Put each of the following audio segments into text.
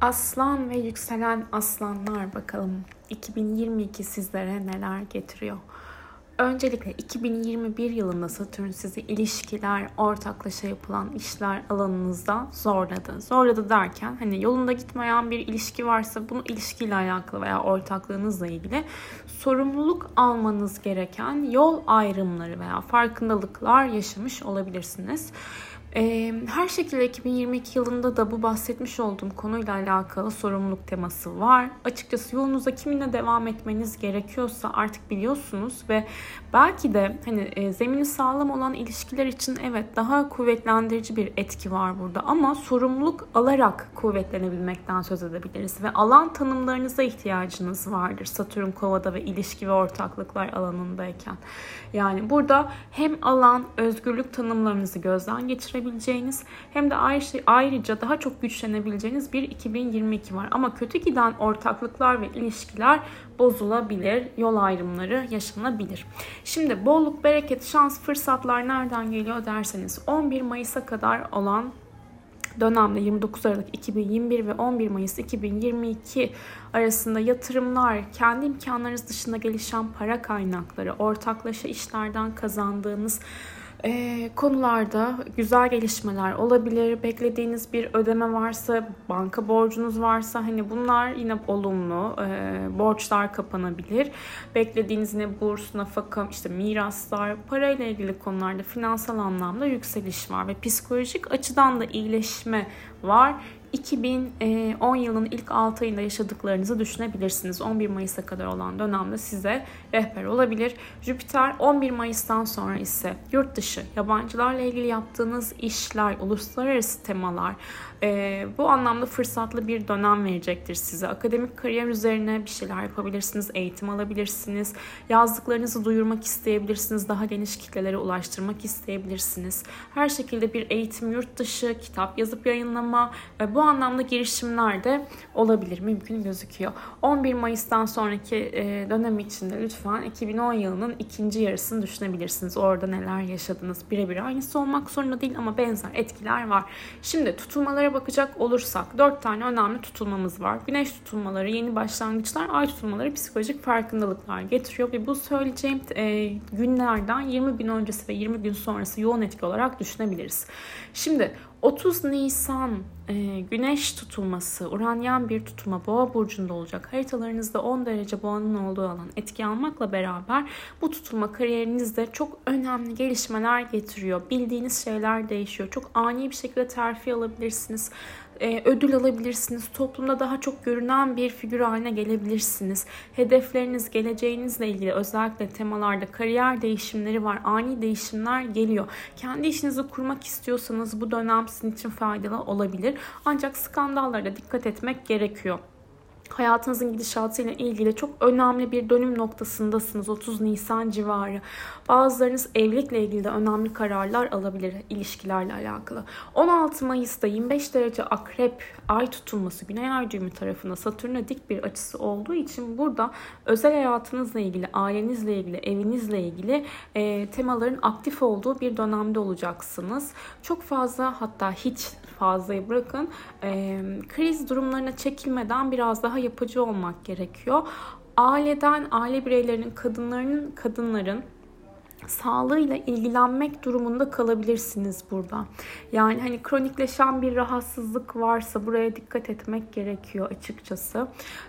Aslan ve yükselen aslanlar bakalım 2022 sizlere neler getiriyor? Öncelikle 2021 yılında Satürn sizi ilişkiler, ortaklaşa yapılan işler alanınızda zorladı. Zorladı derken hani yolunda gitmeyen bir ilişki varsa bunu ilişkiyle alakalı veya ortaklığınızla ilgili sorumluluk almanız gereken yol ayrımları veya farkındalıklar yaşamış olabilirsiniz. Her şekilde 2022 yılında da bu bahsetmiş olduğum konuyla alakalı sorumluluk teması var. Açıkçası yolunuza kiminle devam etmeniz gerekiyorsa artık biliyorsunuz ve belki de hani e, zemini sağlam olan ilişkiler için evet daha kuvvetlendirici bir etki var burada ama sorumluluk alarak kuvvetlenebilmekten söz edebiliriz ve alan tanımlarınıza ihtiyacınız vardır. Satürn Kova'da ve ilişki ve ortaklıklar alanındayken. Yani burada hem alan, özgürlük tanımlarınızı gözden geçirebilirsiniz geçirebileceğiniz hem de ayrıca daha çok güçlenebileceğiniz bir 2022 var. Ama kötü giden ortaklıklar ve ilişkiler bozulabilir, yol ayrımları yaşanabilir. Şimdi bolluk, bereket, şans, fırsatlar nereden geliyor derseniz 11 Mayıs'a kadar olan dönemde 29 Aralık 2021 ve 11 Mayıs 2022 arasında yatırımlar, kendi imkanlarınız dışında gelişen para kaynakları, ortaklaşa işlerden kazandığınız e, konularda güzel gelişmeler olabilir. Beklediğiniz bir ödeme varsa, banka borcunuz varsa hani bunlar yine olumlu. E, borçlar kapanabilir. Beklediğiniz ne burs, nafaka, işte miraslar, parayla ilgili konularda finansal anlamda yükseliş var ve psikolojik açıdan da iyileşme var. 2010 yılının ilk 6 ayında yaşadıklarınızı düşünebilirsiniz. 11 Mayıs'a kadar olan dönemde size rehber olabilir. Jüpiter 11 Mayıs'tan sonra ise yurt dışı, yabancılarla ilgili yaptığınız işler, uluslararası temalar, e, bu anlamda fırsatlı bir dönem verecektir size. Akademik kariyer üzerine bir şeyler yapabilirsiniz, eğitim alabilirsiniz, yazdıklarınızı duyurmak isteyebilirsiniz, daha geniş kitlelere ulaştırmak isteyebilirsiniz. Her şekilde bir eğitim, yurt dışı, kitap yazıp yayınlama, e, bu anlamda girişimler de olabilir, mümkün gözüküyor. 11 Mayıs'tan sonraki e, dönem içinde lütfen 2010 yılının ikinci yarısını düşünebilirsiniz. Orada neler yaşadınız birebir aynısı olmak zorunda değil ama benzer etkiler var. Şimdi tutulmalara bakacak olursak dört tane önemli tutulmamız var. Güneş tutulmaları, yeni başlangıçlar, ay tutulmaları psikolojik farkındalıklar getiriyor ve bu söyleyeceğim e, günlerden 20 gün öncesi ve 20 gün sonrası yoğun etki olarak düşünebiliriz. Şimdi 30 Nisan e, güneş tutulması, uranyen bir tutulma boğa burcunda olacak. Haritalarınızda 10 derece boğanın olduğu alan etki almakla beraber bu tutulma kariyerinizde çok önemli gelişmeler getiriyor. Bildiğiniz şeyler değişiyor. Çok ani bir şekilde terfi alabilirsiniz e, ödül alabilirsiniz. Toplumda daha çok görünen bir figür haline gelebilirsiniz. Hedefleriniz, geleceğinizle ilgili özellikle temalarda kariyer değişimleri var. Ani değişimler geliyor. Kendi işinizi kurmak istiyorsanız bu dönem sizin için faydalı olabilir. Ancak skandallara da dikkat etmek gerekiyor hayatınızın gidişatıyla ilgili çok önemli bir dönüm noktasındasınız 30 Nisan civarı. Bazılarınız evlilikle ilgili de önemli kararlar alabilir ilişkilerle alakalı. 16 Mayıs'ta 25 derece akrep ay tutulması Güney Ay düğümü tarafına Satürn'e dik bir açısı olduğu için burada özel hayatınızla ilgili, ailenizle ilgili, evinizle ilgili e, temaların aktif olduğu bir dönemde olacaksınız. Çok fazla hatta hiç fazlayı bırakın e, kriz durumlarına çekilmeden biraz daha yapıcı olmak gerekiyor. Aileden, aile bireylerinin, kadınların, kadınların sağlığıyla ilgilenmek durumunda kalabilirsiniz burada. Yani hani kronikleşen bir rahatsızlık varsa buraya dikkat etmek gerekiyor açıkçası.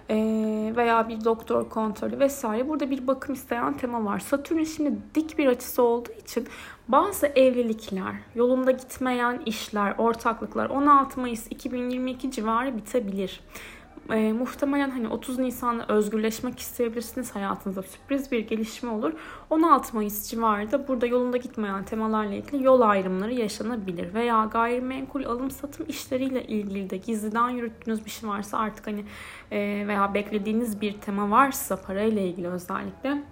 Ee, veya bir doktor kontrolü vesaire. Burada bir bakım isteyen tema var. Satürn şimdi dik bir açısı olduğu için bazı evlilikler, yolunda gitmeyen işler, ortaklıklar 16 Mayıs 2022 civarı bitebilir e, muhtemelen hani 30 Nisan'da özgürleşmek isteyebilirsiniz. Hayatınızda sürpriz bir gelişme olur. 16 Mayıs civarında burada yolunda gitmeyen temalarla ilgili yol ayrımları yaşanabilir. Veya gayrimenkul alım satım işleriyle ilgili de gizliden yürüttüğünüz bir şey varsa artık hani e, veya beklediğiniz bir tema varsa parayla ilgili özellikle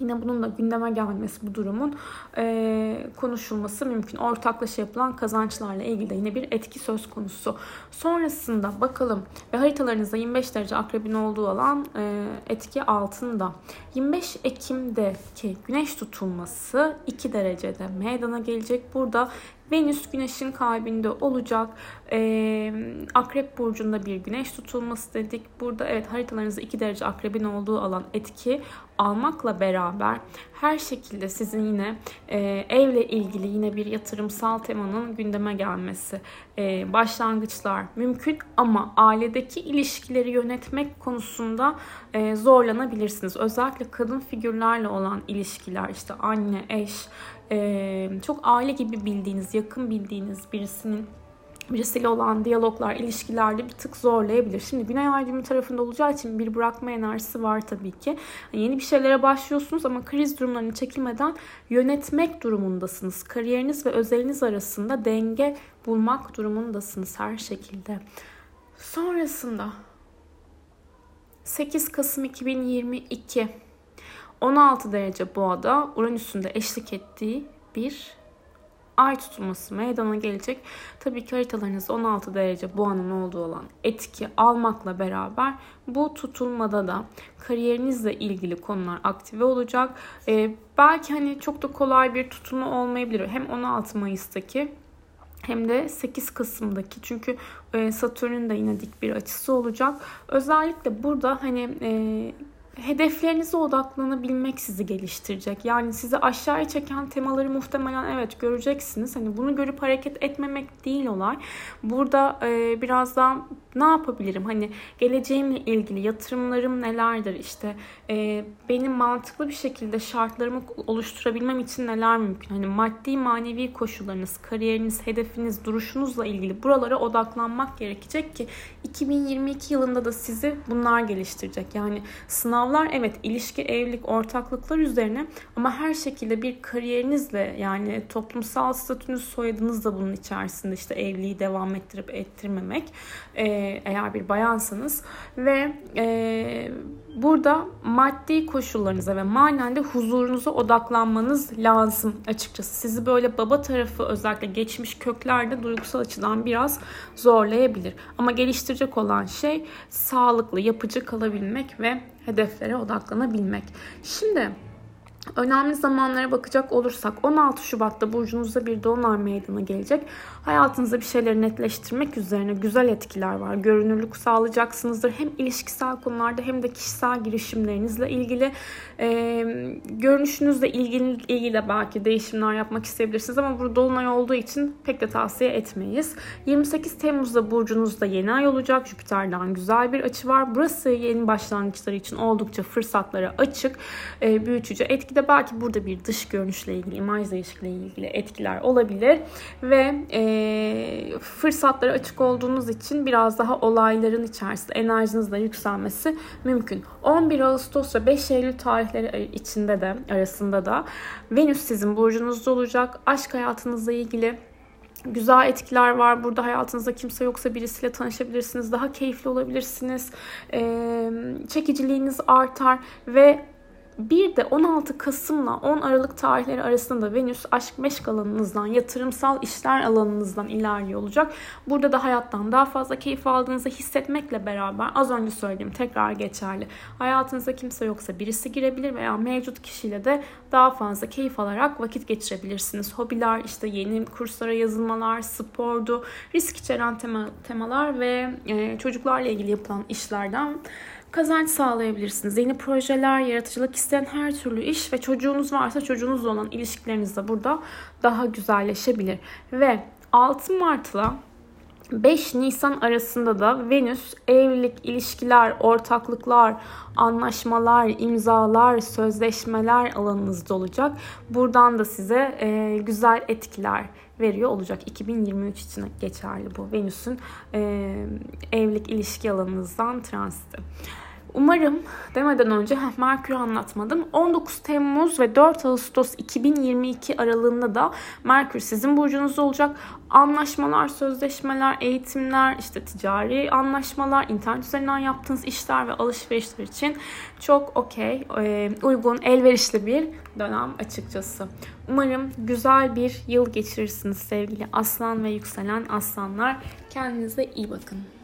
Yine bunun da gündeme gelmesi bu durumun e, konuşulması mümkün. Ortaklaşa yapılan kazançlarla ilgili de yine bir etki söz konusu. Sonrasında bakalım ve haritalarınızda 25 derece akrebin olduğu alan e, etki altında. 25 Ekim'deki güneş tutulması 2 derecede meydana gelecek. Burada Venüs güneşin kalbinde olacak. Ee, akrep burcunda bir güneş tutulması dedik. Burada evet haritalarınızda 2 derece akrebin olduğu alan etki almakla beraber her şekilde sizin yine e, evle ilgili yine bir yatırımsal temanın gündeme gelmesi, e, başlangıçlar mümkün ama ailedeki ilişkileri yönetmek konusunda e, zorlanabilirsiniz. Özellikle kadın figürlerle olan ilişkiler işte anne, eş, e, çok aile gibi bildiğiniz, yakın bildiğiniz birisinin birisiyle olan diyaloglar, ilişkilerde bir tık zorlayabilir. Şimdi Güney Ay tarafında olacağı için bir bırakma enerjisi var tabii ki. Yeni bir şeylere başlıyorsunuz ama kriz durumlarını çekilmeden yönetmek durumundasınız. Kariyeriniz ve özeliniz arasında denge bulmak durumundasınız her şekilde. Sonrasında 8 Kasım 2022 16 derece boğada Uranüs'ün de eşlik ettiği bir ay tutulması meydana gelecek. Tabii ki haritalarınız 16 derece boğanın olduğu olan etki almakla beraber bu tutulmada da kariyerinizle ilgili konular aktive olacak. Ee, belki hani çok da kolay bir tutulma olmayabilir. Hem 16 Mayıs'taki hem de 8 Kasım'daki çünkü e, Satürn'ün de yine dik bir açısı olacak. Özellikle burada hani e, hedeflerinize odaklanabilmek sizi geliştirecek. Yani sizi aşağıya çeken temaları muhtemelen evet göreceksiniz. Hani bunu görüp hareket etmemek değil olay. Burada e, biraz ne yapabilirim? Hani geleceğimle ilgili yatırımlarım nelerdir? İşte e, benim mantıklı bir şekilde şartlarımı oluşturabilmem için neler mümkün? Hani maddi manevi koşullarınız, kariyeriniz, hedefiniz, duruşunuzla ilgili buralara odaklanmak gerekecek ki 2022 yılında da sizi bunlar geliştirecek. Yani sınavlar evet ilişki, evlilik, ortaklıklar üzerine ama her şekilde bir kariyerinizle yani toplumsal statünüz, soyadınız da bunun içerisinde işte evliliği devam ettirip ettirmemek. Ee, eğer bir bayansanız ve e, burada maddi koşullarınıza ve manen de huzurunuza odaklanmanız lazım açıkçası. Sizi böyle baba tarafı özellikle geçmiş köklerde duygusal açıdan biraz zorlayabilir. Ama geliştirecek olan şey sağlıklı, yapıcı kalabilmek ve hedeflere odaklanabilmek. Şimdi Önemli zamanlara bakacak olursak 16 Şubat'ta burcunuzda bir dolunay meydana gelecek. Hayatınızda bir şeyleri netleştirmek üzerine güzel etkiler var. Görünürlük sağlayacaksınızdır. Hem ilişkisel konularda hem de kişisel girişimlerinizle ilgili e, görünüşünüzle ilgili, ilgili belki değişimler yapmak isteyebilirsiniz ama burada dolunay olduğu için pek de tavsiye etmeyiz. 28 Temmuz'da burcunuzda yeni ay olacak. Jüpiter'den güzel bir açı var. Burası yeni başlangıçlar için oldukça fırsatlara açık, e, büyütücü etki belki burada bir dış görünüşle ilgili, imaj değişikliği ilgili etkiler olabilir ve e, fırsatlara açık olduğunuz için biraz daha olayların içerisinde enerjinizle yükselmesi mümkün. 11 Ağustos ve 5 Eylül tarihleri içinde de arasında da Venüs sizin burcunuzda olacak. Aşk hayatınızla ilgili güzel etkiler var. Burada hayatınızda kimse yoksa birisiyle tanışabilirsiniz. Daha keyifli olabilirsiniz. Ee, çekiciliğiniz artar ve bir de 16 Kasım'la 10 Aralık tarihleri arasında Venüs aşk meşk alanınızdan, yatırımsal işler alanınızdan ilerliyor olacak. Burada da hayattan daha fazla keyif aldığınızı hissetmekle beraber az önce söylediğim tekrar geçerli. Hayatınızda kimse yoksa birisi girebilir veya mevcut kişiyle de daha fazla keyif alarak vakit geçirebilirsiniz. Hobiler, işte yeni kurslara yazılmalar, spordu, risk içeren tema, temalar ve e, çocuklarla ilgili yapılan işlerden kazanç sağlayabilirsiniz. Yeni projeler, yaratıcılık isteyen her türlü iş ve çocuğunuz varsa çocuğunuzla olan ilişkileriniz de burada daha güzelleşebilir. Ve 6 Mart'la 5 Nisan arasında da Venüs evlilik, ilişkiler, ortaklıklar, anlaşmalar, imzalar, sözleşmeler alanınızda olacak. Buradan da size e, güzel etkiler veriyor olacak. 2023 için geçerli bu Venüs'ün e, evlilik, ilişki alanınızdan transiti. Umarım demeden önce heh, Merkür'ü anlatmadım. 19 Temmuz ve 4 Ağustos 2022 aralığında da Merkür sizin burcunuzda olacak. Anlaşmalar, sözleşmeler, eğitimler, işte ticari anlaşmalar, internet üzerinden yaptığınız işler ve alışverişler için çok okey, uygun, elverişli bir dönem açıkçası. Umarım güzel bir yıl geçirirsiniz sevgili aslan ve yükselen aslanlar. Kendinize iyi bakın.